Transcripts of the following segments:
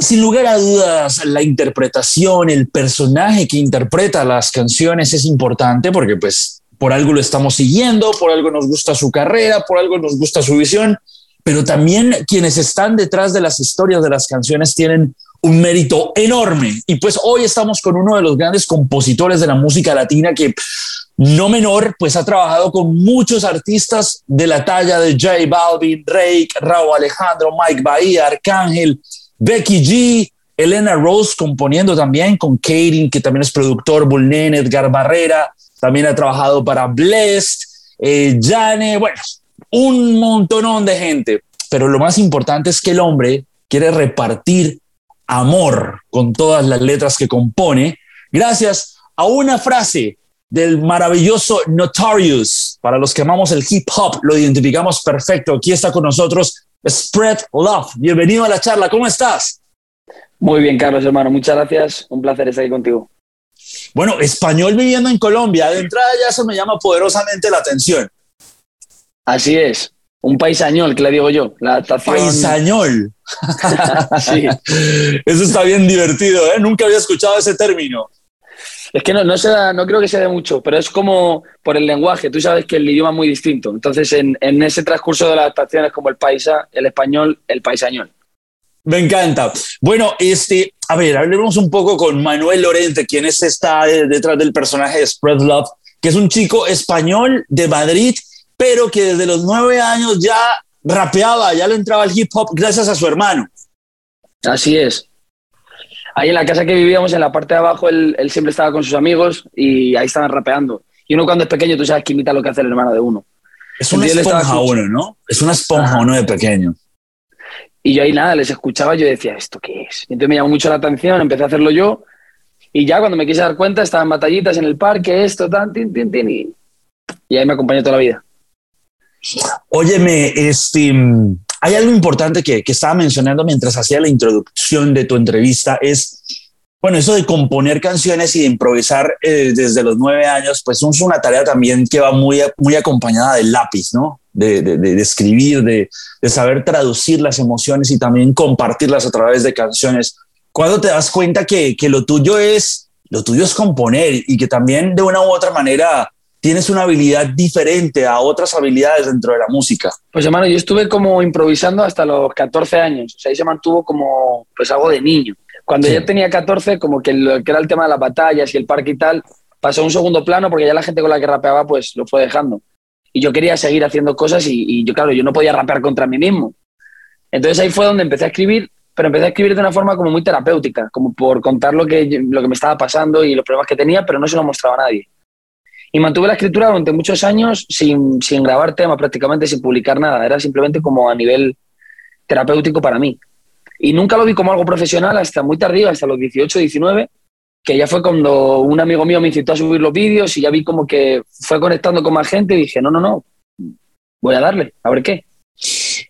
sin lugar a dudas, la interpretación, el personaje que interpreta las canciones es importante porque pues por algo lo estamos siguiendo, por algo nos gusta su carrera, por algo nos gusta su visión, pero también quienes están detrás de las historias de las canciones tienen un mérito enorme. Y pues hoy estamos con uno de los grandes compositores de la música latina que no menor, pues ha trabajado con muchos artistas de la talla de J Balvin, Drake, Raúl Alejandro, Mike Bahía, Arcángel, Becky G, Elena Rose componiendo también con Katie, que también es productor, Bulnen, Edgar Barrera, también ha trabajado para Blessed, eh, Jane, bueno, un montonón de gente. Pero lo más importante es que el hombre quiere repartir amor con todas las letras que compone, gracias a una frase del maravilloso Notorious. Para los que amamos el hip hop, lo identificamos perfecto. Aquí está con nosotros Spread Love. Bienvenido a la charla. ¿Cómo estás? Muy bien, Carlos, hermano. Muchas gracias. Un placer estar aquí contigo. Bueno, español viviendo en Colombia. De entrada ya eso me llama poderosamente la atención. Así es. Un paisañol, que le digo yo. La adaptación... Paisañol. sí. Eso está bien divertido, ¿eh? Nunca había escuchado ese término. Es que no, no, se no creo que se dé mucho, pero es como por el lenguaje. Tú sabes que el idioma es muy distinto. Entonces, en, en ese transcurso de las adaptaciones como el paisa, el español, el paisañol. Me encanta. Bueno, este, a ver, hablemos un poco con Manuel Lorente, quien es, está detrás del personaje de Spread Love, que es un chico español de Madrid, pero que desde los nueve años ya rapeaba, ya le entraba al hip hop gracias a su hermano. Así es ahí en la casa que vivíamos, en la parte de abajo, él, siempre estaba con sus amigos y ahí estaban rapeando. Y uno cuando es pequeño, tú sabes que imita lo que hace el hermano de uno. Es una esponja uno, ¿no? Es una esponja uno de pequeño. Y yo ahí nada, les escuchaba, yo decía, ¿esto qué es? Y entonces me llamó mucho la atención, empecé a hacerlo yo. Y ya cuando me quise dar cuenta, estaban batallitas en el parque, esto, tan, tin, tin, tin, y, y ahí me acompañó toda la vida. Óyeme, este, hay algo importante que, que estaba mencionando mientras hacía la introducción de tu entrevista, es, bueno, eso de componer canciones y de improvisar eh, desde los nueve años, pues es una tarea también que va muy, muy acompañada del lápiz, ¿no? De, de, de, escribir, de, de saber traducir las emociones y también compartirlas a través de canciones. Cuando te das cuenta que, que lo tuyo es, lo tuyo es componer y que también de una u otra manera tienes una habilidad diferente a otras habilidades dentro de la música. Pues hermano, yo estuve como improvisando hasta los 14 años, o sea, ahí se mantuvo como pues algo de niño. Cuando ya tenía 14, como que lo que era el tema de las batallas y el parque y tal, pasó a un segundo plano porque ya la gente con la que rapeaba pues lo fue dejando. Y yo quería seguir haciendo cosas y, y yo, claro, yo no podía rapear contra mí mismo. Entonces ahí fue donde empecé a escribir, pero empecé a escribir de una forma como muy terapéutica, como por contar lo que, lo que me estaba pasando y los problemas que tenía, pero no se lo mostraba a nadie. Y mantuve la escritura durante muchos años sin, sin grabar temas, prácticamente sin publicar nada. Era simplemente como a nivel terapéutico para mí. Y nunca lo vi como algo profesional hasta muy tardío, hasta los 18, 19, que ya fue cuando un amigo mío me incitó a subir los vídeos y ya vi como que fue conectando con más gente y dije, no, no, no, voy a darle, a ver qué.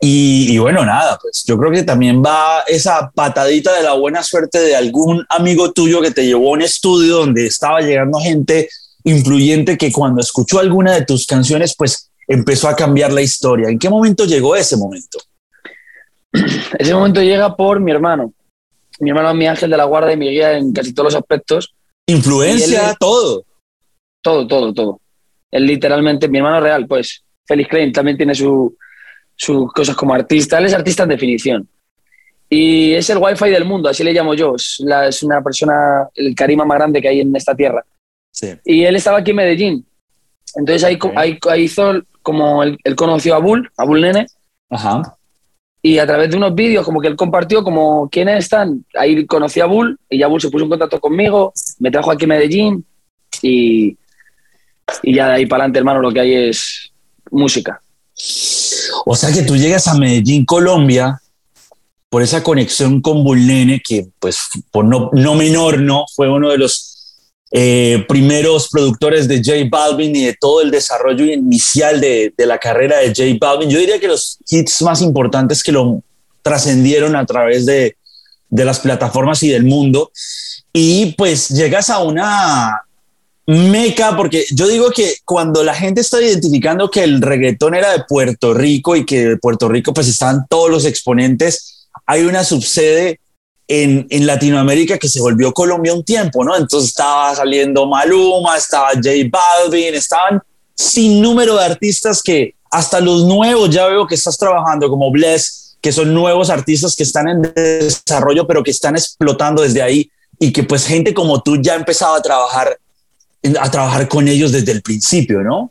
Y, y, bueno, nada, pues yo creo que también va esa patadita de la buena suerte de algún amigo tuyo que te llevó a un estudio donde estaba llegando gente influyente que cuando escuchó alguna de tus canciones, pues empezó a cambiar la historia. ¿En qué momento llegó ese momento? Ese momento llega por mi hermano. Mi hermano es mi ángel de la guarda y mi guía en casi todos los aspectos. Influencia, todo. Todo, todo, todo. Él literalmente, mi hermano real, pues, Félix Klein también tiene sus cosas como artista. Él es artista en definición. Y es el wifi del mundo, así le llamo yo. Es, la, es una persona, el carisma más grande que hay en esta tierra. Y él estaba aquí en Medellín. Entonces ahí, ahí, hizo como él, conoció a Bull, a Bull Nene. Ajá. Y a través de unos vídeos, como que él compartió, como quiénes están. Ahí conocí a Bull y ya Bull se puso en contacto conmigo, me trajo aquí a Medellín y, y ya de ahí para adelante, hermano, lo que hay es música. O sea que tú llegas a Medellín, Colombia, por esa conexión con Bull Nene, que pues por no, no menor, ¿no? Fue uno de los eh, primeros productores de J Balvin y de todo el desarrollo inicial de, de, la carrera de J Balvin. Yo diría que los hits más importantes que lo trascendieron a través de, de las plataformas y del mundo. Y pues llegas a una meca, porque yo digo que cuando la gente está identificando que el reggaetón era de Puerto Rico y que de Puerto Rico pues están todos los exponentes, hay una subsede en, en, Latinoamérica que se volvió Colombia un tiempo, ¿no? Entonces estaba saliendo Maluma, estaba J Balvin, estaban sin número de artistas que hasta los nuevos ya veo que estás trabajando como Bless, que son nuevos artistas que están en desarrollo, pero que están explotando desde ahí y que pues gente como tú ya empezaba a trabajar a trabajar con ellos desde el principio, ¿no?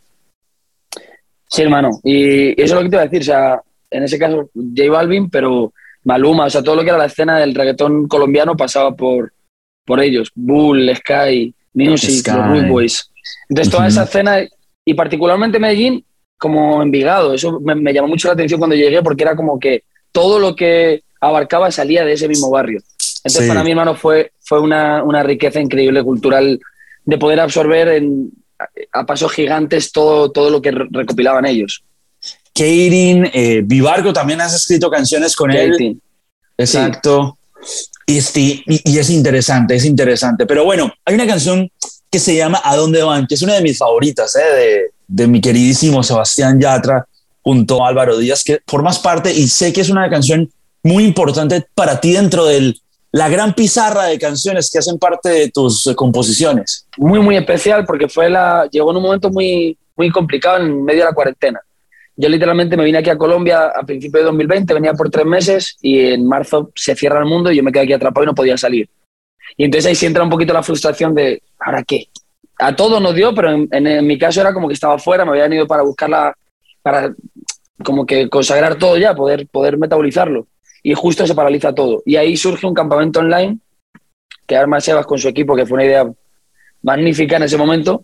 Sí, hermano. Y eso es lo que te iba a decir. O sea, en ese caso, J Balvin, pero Maluma, o sea, todo lo que era la escena del reggaetón colombiano pasaba por, por ellos. Bull, Sky, Music, los Rude Boys. Entonces, toda esa escena, y particularmente Medellín, como Envigado, eso me, llamó mucho la atención cuando llegué porque era como que todo lo que abarcaba salía de ese mismo barrio. Entonces, para mí, hermano, fue, fue una, una riqueza increíble cultural de poder absorber en, a pasos gigantes todo, todo lo que recopilaban ellos. Karin, eh, Vivargo, también has escrito canciones con él. Exacto. Este, y, y, es interesante, es interesante. Pero bueno, hay una canción que se llama ¿A dónde van? que es una de mis favoritas, eh, de, de, mi queridísimo Sebastián Yatra junto a Álvaro Díaz, que formas parte y sé que es una canción muy importante para ti dentro del la gran pizarra de canciones que hacen parte de tus eh, composiciones. Muy, muy especial porque fue la, llegó en un momento muy, muy complicado en medio de la cuarentena. Yo literalmente me vine aquí a Colombia a principios de 2020, venía por tres meses y en marzo se cierra el mundo y yo me quedé aquí atrapado y no podía salir. Y entonces ahí sí entra un poquito la frustración de, ¿ahora qué? A todos nos dio, pero en, mi caso era como que estaba fuera, me habían ido para buscarla, para como que consagrar todo ya, poder, poder metabolizarlo y justo se paraliza todo. Y ahí surge un campamento online que arma Sebas con su equipo, que fue una idea magnífica en ese momento.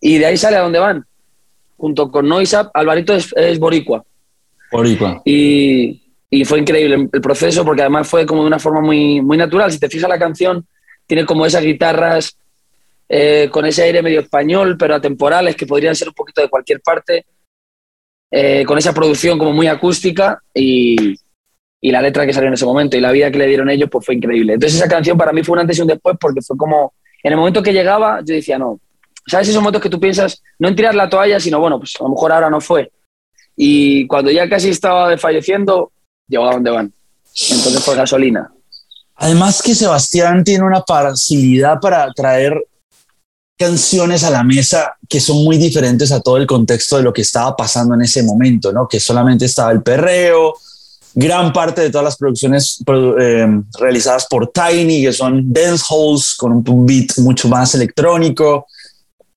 Y de ahí sale a dónde van. Junto con Noisap, Alvarito es, boricua. Boricua. Y, y, fue increíble el proceso porque además fue como de una forma muy, muy natural. Si te fijas la canción, tiene como esas guitarras eh, con ese aire medio español, pero atemporales, que podrían ser un poquito de cualquier parte. Eh, con esa producción como muy acústica y, y la letra que salió en ese momento y la vida que le dieron ellos, pues fue increíble. Entonces esa canción para mí fue un antes y un después porque fue como, en el momento que llegaba, yo decía, no, ¿sabes esos momentos que tú piensas, no en tirar la toalla, sino bueno, pues a lo mejor ahora no fue? Y cuando ya casi estaba desfalleciendo, llegó a donde van. Entonces fue gasolina. Además que Sebastián tiene una facilidad para traer canciones a la mesa que son muy diferentes a todo el contexto de lo que estaba pasando en ese momento, ¿no? Que solamente estaba el perreo, gran parte de todas las producciones eh, realizadas por Tiny, que son dance halls con un beat mucho más electrónico.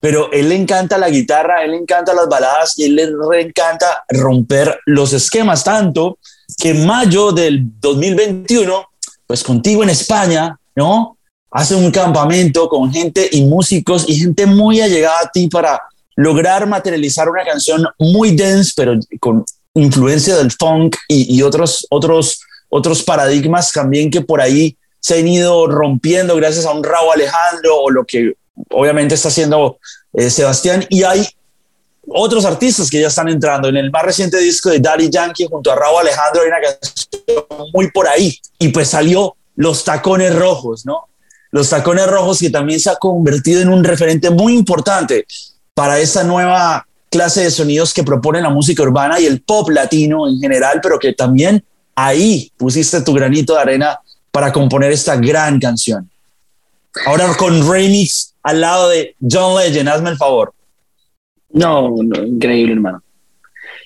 Pero él le encanta la guitarra, él le encanta las baladas y él le encanta romper los esquemas, tanto que en mayo del 2021, pues contigo en España, ¿no? Hace un campamento con gente y músicos y gente muy allegada a ti para lograr materializar una canción muy dense, pero con influencia del funk y, otros, otros, otros paradigmas también que por ahí se han ido rompiendo gracias a un Raúl Alejandro o lo que obviamente está haciendo eh, Sebastián. Y hay otros artistas que ya están entrando. En el más reciente disco de Daddy Yankee junto a Raúl Alejandro hay una canción muy por ahí. Y pues salió Los Tacones Rojos, ¿no? Los Tacones Rojos que también se ha convertido en un referente muy importante para esta nueva clase de sonidos que propone la música urbana y el pop latino en general, pero que también ahí pusiste tu granito de arena para componer esta gran canción. Ahora con remix al lado de John Legend, hazme el favor. No, increíble, hermano.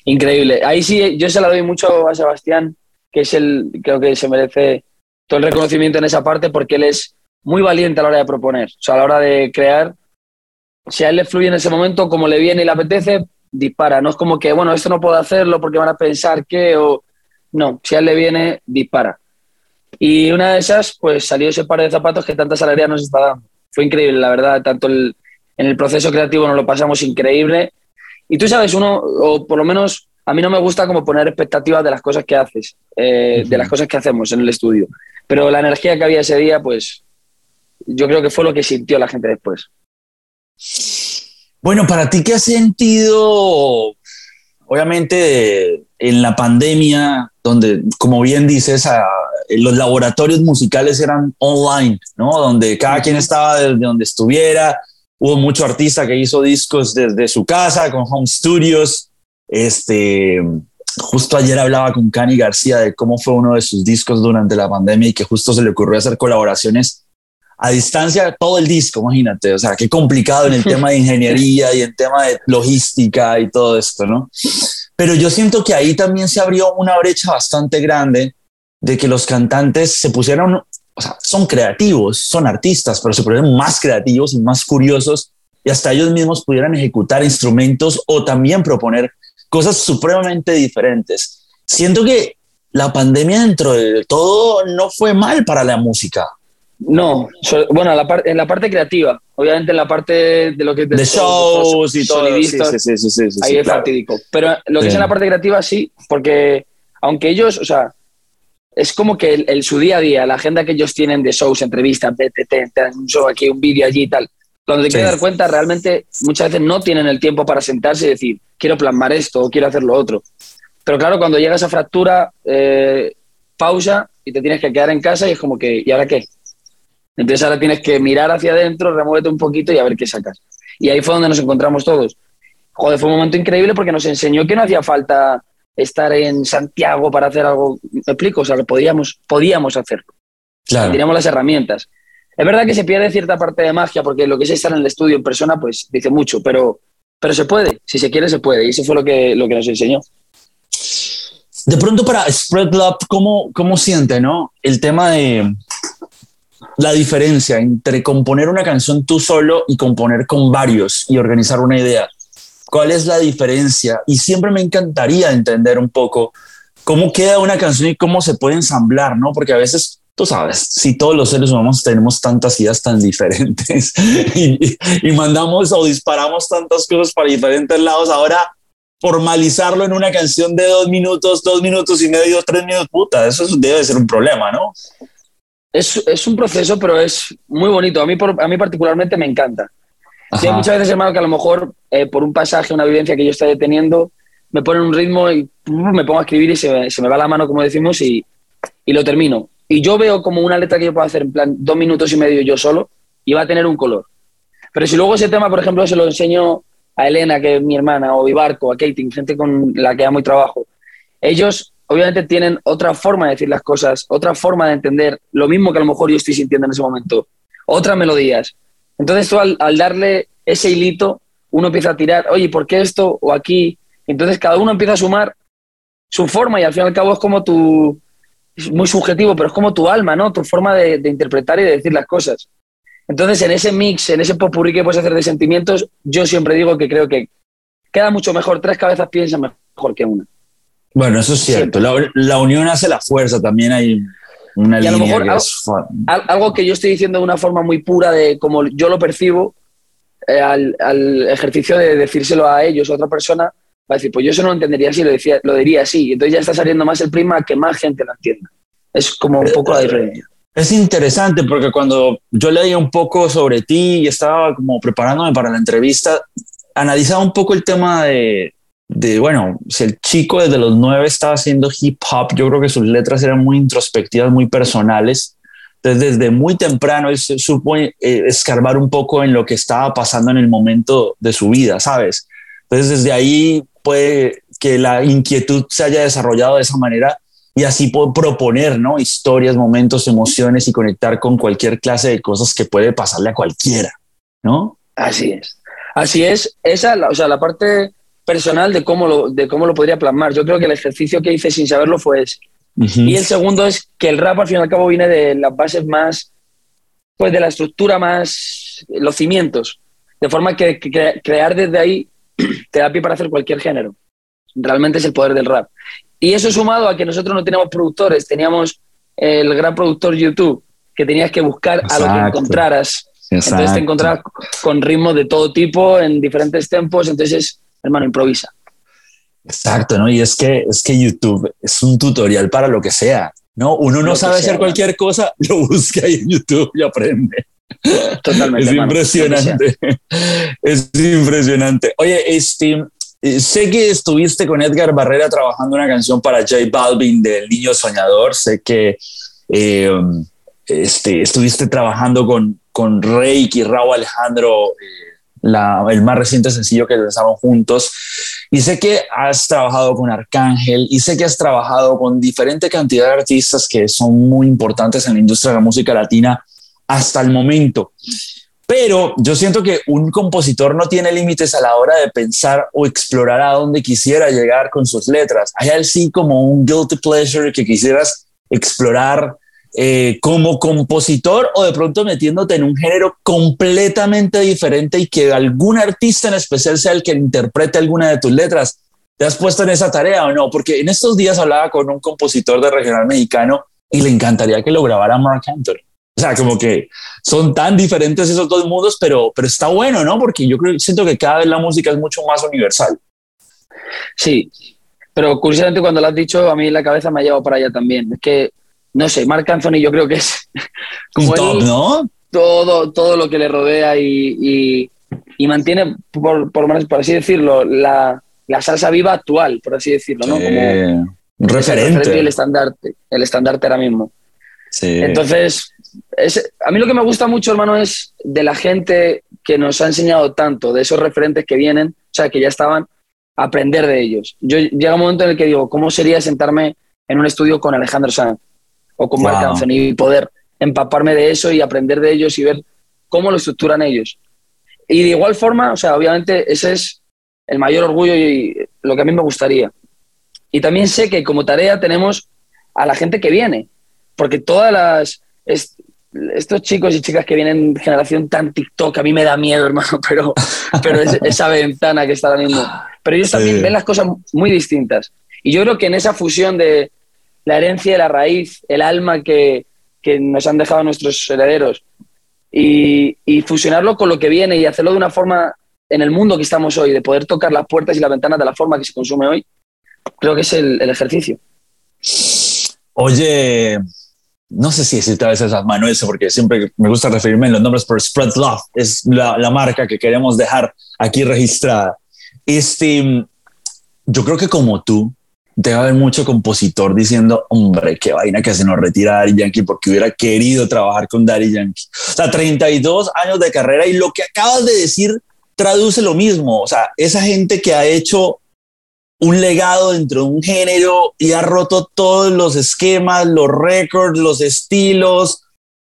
Increíble. Ahí sí, yo se la doy mucho a Sebastián, que es el, creo que se merece todo el reconocimiento en esa parte porque él es muy valiente a la hora de proponer, o sea, a la hora de crear si a él le fluye en ese momento, como le viene y le apetece, dispara. No es como que, bueno, esto no puedo hacerlo porque van a pensar que, o no, si a él le viene, dispara. Y una de esas, pues salió ese par de zapatos que tantas alegrías nos está dando. Fue increíble, la verdad, tanto en el proceso creativo nos lo pasamos increíble. Y tú sabes, uno, o por lo menos a mí no me gusta como poner expectativas de las cosas que haces, eh, de las cosas que hacemos en el estudio. Pero la energía que había ese día, pues yo creo que fue lo que sintió la gente después. Bueno, para ti, ¿qué has sentido? Obviamente, en la pandemia, donde, como bien dices, los laboratorios musicales eran online, ¿no? Donde cada quien estaba desde donde estuviera. Hubo mucho artista que hizo discos desde su casa, con home studios. Este, justo ayer hablaba con Cani García de cómo fue uno de sus discos durante la pandemia y que justo se le ocurrió hacer colaboraciones a distancia todo el disco, imagínate, o sea, qué complicado en el tema de ingeniería y en tema de logística y todo esto, ¿no? Pero yo siento que ahí también se abrió una brecha bastante grande de que los cantantes se pusieron, o sea, son creativos, son artistas, pero se pusieron más creativos y más curiosos y hasta ellos mismos pudieran ejecutar instrumentos o también proponer cosas supremamente diferentes. Siento que la pandemia dentro de todo no fue mal para la música. No, bueno, en la parte creativa, obviamente en la parte de lo que es de, shows y todo, sí, sí, sí, ahí es fatídico. Pero lo que es en la parte creativa sí, porque aunque ellos, o sea, es como que el, su día a día, la agenda que ellos tienen de shows, entrevistas, BTT, un show aquí, un vídeo allí y tal, cuando te quieres dar cuenta, realmente muchas veces no tienen el tiempo para sentarse y decir, quiero plasmar esto o quiero hacer lo otro. Pero claro, cuando llega esa fractura, eh, pausa y te tienes que quedar en casa y es como que, ¿y ahora qué? Entonces ahora tienes que mirar hacia adentro, remuévete un poquito y a ver qué sacas. Y ahí fue donde nos encontramos todos. Joder, fue un momento increíble porque nos enseñó que no hacía falta estar en Santiago para hacer algo. ¿Me explico? O sea, que podíamos, podíamos hacerlo. Claro. Teníamos las herramientas. Es verdad que se pierde cierta parte de magia porque lo que es estar en el estudio en persona, pues dice mucho, pero, pero se puede. Si se quiere, se puede. Y eso fue lo que, lo que nos enseñó. De pronto para Spread Love, ¿cómo, cómo siente, no? El tema de la diferencia entre componer una canción tú solo y componer con varios y organizar una idea. ¿Cuál es la diferencia? Y siempre me encantaría entender un poco cómo queda una canción y cómo se puede ensamblar, ¿no? Porque a veces, tú sabes, si todos los seres humanos tenemos tantas ideas tan diferentes y, y mandamos o disparamos tantas cosas para diferentes lados, ahora formalizarlo en una canción de dos minutos, dos minutos y medio, tres minutos, puta, eso debe ser un problema, ¿no? es, es, un proceso, pero es muy bonito. A mí, por, a mí particularmente me encanta. Hay muchas veces, hermano, que a lo mejor eh, por un pasaje, una vivencia que yo estoy teniendo, me ponen un ritmo y me pongo a escribir y se, se me va la mano, como decimos, y, y, lo termino. Y yo veo como una letra que yo puedo hacer en plan dos minutos y medio yo solo y va a tener un color. Pero si luego ese tema, por ejemplo, se lo enseño a Elena, que es mi hermana, o a Ibarco, a Katie, gente con la que amo y trabajo, ellos obviamente tienen otra forma de decir las cosas, otra forma de entender lo mismo que a lo mejor yo estoy sintiendo en ese momento, otras melodías. Entonces tú al, darle ese hilito, uno empieza a tirar, oye, ¿por qué esto o aquí? Entonces cada uno empieza a sumar su forma y al fin y al cabo es como tu, es muy subjetivo, pero es como tu alma, ¿no? Tu forma de, interpretar y de decir las cosas. Entonces en ese mix, en ese popurrí que puedes hacer de sentimientos, yo siempre digo que creo que queda mucho mejor, tres cabezas piensan mejor que una. Bueno, eso es cierto. La, unión hace la fuerza. También hay una y a lo mejor algo, que yo estoy diciendo de una forma muy pura de como yo lo percibo, eh, al, ejercicio de decírselo a ellos, a otra persona, va a decir, pues yo eso no lo entendería así, lo, decía, lo diría así. Entonces ya está saliendo más el prima que más gente lo entienda. Es como un poco la diferencia. Es interesante porque cuando yo leía un poco sobre ti y estaba como preparándome para la entrevista, analizaba un poco el tema de, de, bueno, si el chico desde los nueve estaba haciendo hip hop, yo creo que sus letras eran muy introspectivas, muy personales. Entonces, desde muy temprano él supo eh, escarbar un poco en lo que estaba pasando en el momento de su vida, ¿sabes? Entonces, desde ahí puede que la inquietud se haya desarrollado de esa manera y así puedo proponer, ¿no? Historias, momentos, emociones y conectar con cualquier clase de cosas que puede pasarle a cualquiera, ¿no? Así es. Así es. Esa, o sea, la parte personal de cómo, lo, de cómo lo podría plasmar. Yo creo que el ejercicio que hice sin saberlo fue ese. Y el segundo es que el rap al fin y al cabo viene de las bases más, pues de la estructura más, los cimientos. De forma que, crear desde ahí te da pie para hacer cualquier género. Realmente es el poder del rap. Y eso sumado a que nosotros no teníamos productores, teníamos el gran productor YouTube, que tenías que buscar a lo que encontraras. Entonces te encontrabas con ritmos de todo tipo, en diferentes tempos, entonces hermano, improvisa. Exacto, ¿no? Y es que, es que YouTube es un tutorial para lo que sea, ¿no? Uno no sabe hacer cualquier cosa, lo busca ahí en YouTube y aprende. Totalmente. Es impresionante. Es impresionante. Oye, este, eh, sé que estuviste con Edgar Barrera trabajando una canción para J Balvin del Niño Soñador. Sé que eh, este, estuviste trabajando con, con Reiki, Raúl Alejandro. El más reciente sencillo que lanzaron juntos. Y sé que has trabajado con Arcángel y sé que has trabajado con diferente cantidad de artistas que son muy importantes en la industria de la música latina hasta el momento. Pero yo siento que un compositor no tiene límites a la hora de pensar o explorar a dónde quisiera llegar con sus letras. Hay así como un guilty pleasure que quisieras explorar eh, como compositor o de pronto metiéndote en un género completamente diferente y que algún artista en especial sea el que interprete alguna de tus letras. ¿Te has puesto en esa tarea o no? Porque en estos días hablaba con un compositor de regional mexicano y le encantaría que lo grabara Mark Anthony. O sea, como que son tan diferentes esos dos mundos, pero, pero está bueno, ¿no? Porque yo creo, siento que cada vez la música es mucho más universal. Sí, pero curiosamente cuando lo has dicho, a mí la cabeza me ha llevado para allá también. Es que, no sé, Marc Anthony yo creo que es como top, ¿no? Todo, todo lo que le rodea y, y, mantiene, por, por, por, así decirlo, la, la, salsa viva actual, por así decirlo, ¿no? Como un referente. El, el estandarte, el estandarte ahora mismo. Sí. Entonces, a mí lo que me gusta mucho, hermano, es de la gente que nos ha enseñado tanto, de esos referentes que vienen, o sea, que ya estaban, aprender de ellos. Yo llega un momento en el que digo, ¿cómo sería sentarme en un estudio con Alejandro Sanz o con Marc Anthony y poder empaparme de eso y aprender de ellos y ver cómo lo estructuran ellos? Y de igual forma, o sea, obviamente ese es el mayor orgullo y lo que a mí me gustaría. Y también sé que como tarea tenemos a la gente que viene, porque todas las estos chicos y chicas que vienen generación tan TikTok, a mí me da miedo, hermano, pero, pero es, esa ventana que está ahora mismo. Pero ellos también ven las cosas muy distintas. Y yo creo que en esa fusión de la herencia de la raíz, el alma que, que nos han dejado nuestros herederos, y, y, fusionarlo con lo que viene y hacerlo de una forma en el mundo que estamos hoy, de poder tocar las puertas y las ventanas de la forma que se consume hoy, creo que es el, el ejercicio. Oye, no sé si existe a veces Manuel, porque siempre me gusta referirme en los nombres, pero Spread Love es la, la, marca que queremos dejar aquí registrada. Este, yo creo que como tú, debe haber mucho compositor diciendo, hombre, qué vaina que se nos retira Daddy Yankee porque hubiera querido trabajar con Daddy Yankee. O sea, 32 años de carrera y lo que acabas de decir traduce lo mismo. O sea, esa gente que ha hecho un legado dentro de un género y ha roto todos los esquemas, los récords, los estilos.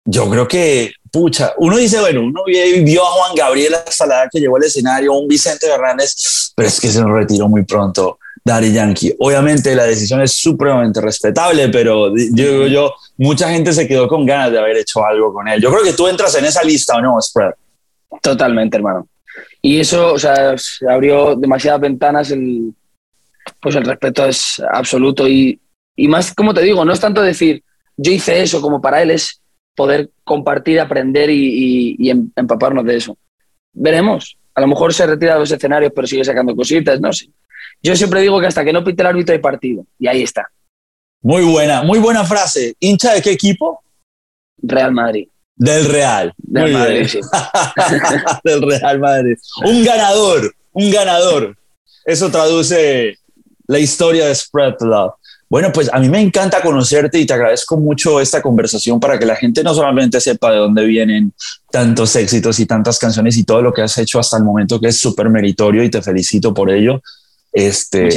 Yo creo que, pucha, uno dice, bueno, uno vio a Juan Gabriel hasta la edad que llegó al escenario, un Vicente Fernández, pero es que se nos retiró muy pronto Daddy Yankee. Obviamente la decisión es supremamente respetable, pero yo digo yo, mucha gente se quedó con ganas de haber hecho algo con él. Yo creo que tú entras en esa lista o no, Spread. Totalmente, hermano. Y eso, o sea, abrió demasiadas ventanas pues el respeto es absoluto y, y más, como te digo, no es tanto decir yo hice eso como para él, es poder compartir, aprender y, y, em, empaparnos de eso. Veremos. A lo mejor se retira de los escenarios, pero sigue sacando cositas, no sé. Yo siempre digo que hasta que no pite el árbitro hay partido. Y ahí está. Muy buena, muy buena frase. ¿Hincha de qué equipo? Real Madrid. Del Real. Del Madrid, sí. Del Real Madrid. Un ganador, un ganador. Eso traduce la historia de Spread Love. Bueno, pues a mí me encanta conocerte y te agradezco mucho esta conversación para que la gente no solamente sepa de dónde vienen tantos éxitos y tantas canciones y todo lo que has hecho hasta el momento, que es súper meritorio y te felicito por ello. Este,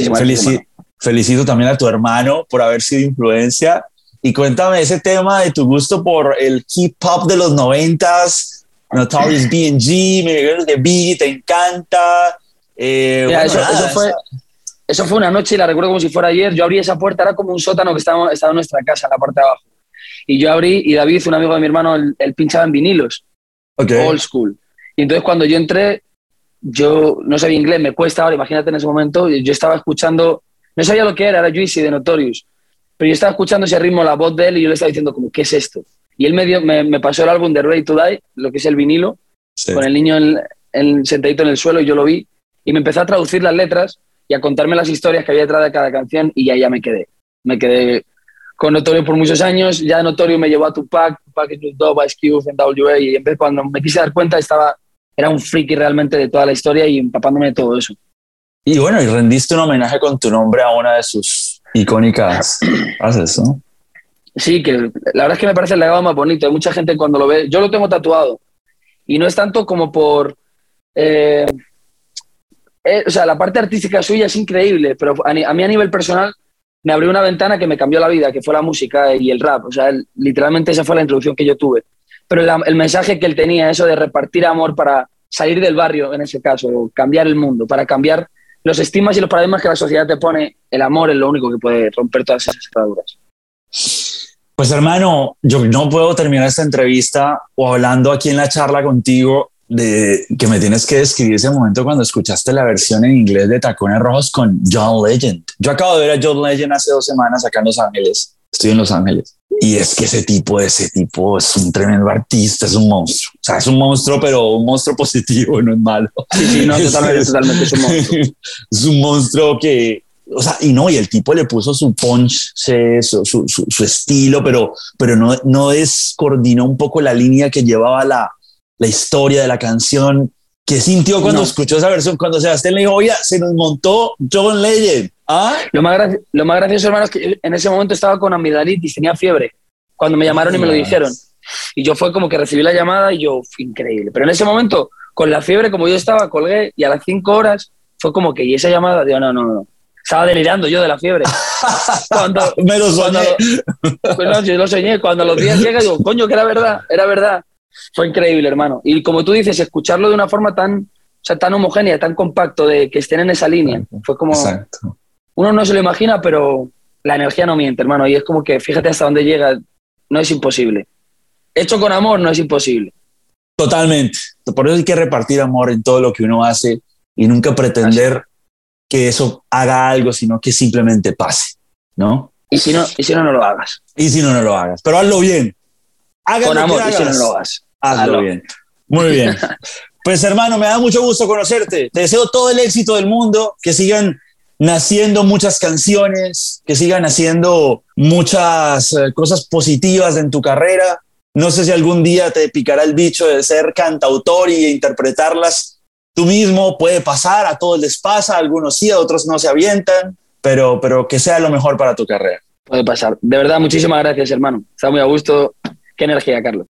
felicito también a tu hermano por haber sido influencia. Y cuéntame ese tema de tu gusto por el hip hop de los noventas, Notorious B&G, que Biggie te encanta. Eh, eso, fue, eso fue una noche y la recuerdo como si fuera ayer. Yo abrí esa puerta, era como un sótano que estaba, estaba en nuestra casa, en la parte de abajo. Y yo abrí y David, un amigo de mi hermano, él, pinchaba en vinilos. Old school. Y entonces cuando yo entré, yo no sabía inglés, me cuesta ahora, imagínate en ese momento, yo estaba escuchando, no sabía lo que era, era Juicy de Notorious, pero yo estaba escuchando ese ritmo, la voz de él, y yo le estaba diciendo como, ¿qué es esto? Y él me, dio, me, me pasó el álbum de Ready to Die, lo que es el vinilo, con el niño en, sentadito en el suelo, y yo lo vi, y me empezó a traducir las letras, y a contarme las historias que había detrás de cada canción y ahí ya me quedé. Me quedé con Notorio por muchos años, ya Notorio me llevó a Tupac, Tupac Snoop Dogg, Ice Cube, NWA y cuando me quise dar cuenta estaba, era un friki realmente de toda la historia y empapándome de todo eso. Y bueno, y rendiste un homenaje con tu nombre a una de sus icónicas haces, ¿no? Sí, que la verdad es que me parece el legado más bonito. Hay mucha gente cuando lo ve, yo lo tengo tatuado y no es tanto como por... Eh, eh, o sea, la parte artística suya es increíble, pero a, mí a nivel personal me abrió una ventana que me cambió la vida, que fue la música y el rap. O sea, literalmente esa fue la introducción que yo tuve. Pero el mensaje que él tenía, eso de repartir amor para salir del barrio, en ese caso, cambiar el mundo, para cambiar los estigmas y los paradigmas que la sociedad te pone, el amor es lo único que puede romper todas esas ataduras. Pues hermano, yo no puedo terminar esta entrevista o hablando aquí en la charla contigo de que me tienes que describir ese momento cuando escuchaste la versión en inglés de Tacones Rojos con John Legend. Yo acabo de ver a John Legend hace dos semanas acá en Los Ángeles. Estoy en Los Ángeles. Y es que ese tipo, ese tipo es un tremendo artista, es un monstruo. O sea, es un monstruo, pero un monstruo positivo, no es malo. Sí, sí, no, totalmente, totalmente es un monstruo. Es un monstruo que, o sea, y no, y el tipo le puso su punch, su, su, su, estilo, pero, pero no, no descoordinó un poco la línea que llevaba la, la historia de la canción. ¿Qué sintió cuando escuchó esa versión? Cuando Sebastián le dijo, oye, se nos montó John Legend. ¿Ah? Lo, más lo más gracioso, hermano, es que en ese momento estaba con amigdalitis, tenía fiebre. Cuando me llamaron y me lo dijeron. Y yo fue como que recibí la llamada y yo, increíble. Pero en ese momento, con la fiebre, como yo estaba, colgué y a las cinco horas fue como que, y esa llamada, digo, no, no, no. Estaba delirando yo de la fiebre. Cuando, me lo soñé. Cuando, pues yo lo soñé. Cuando los días llegan, digo, coño, que era verdad, era verdad. Fue increíble, hermano. Y como tú dices, escucharlo de una forma tan, o sea, tan homogénea, tan compacto, de que estén en esa línea, fue como... Exacto uno no se lo imagina, pero la energía no miente, hermano. Y es como que fíjate hasta dónde llega, no es imposible. Hecho con amor no es imposible. Totalmente. Por eso hay que repartir amor en todo lo que uno hace y nunca pretender que eso haga algo, sino que simplemente pase, ¿no? Y si no, y si no, no lo hagas. Y si no, no lo hagas. Pero hazlo bien. con amor, y si no, no lo hagas. Hazlo, bien. Muy bien. pues hermano, me da mucho gusto conocerte. Te deseo todo el éxito del mundo, que sigan naciendo muchas canciones, que sigan haciendo muchas eh, cosas positivas en tu carrera. No sé si algún día te picará el bicho de ser cantautor y interpretarlas tú mismo. Puede pasar, a todos les pasa, algunos sí, a otros no se avientan, pero, pero que sea lo mejor para tu carrera. Puede pasar. De verdad, muchísimas gracias, hermano. Está muy a gusto. Qué energía, Carlos.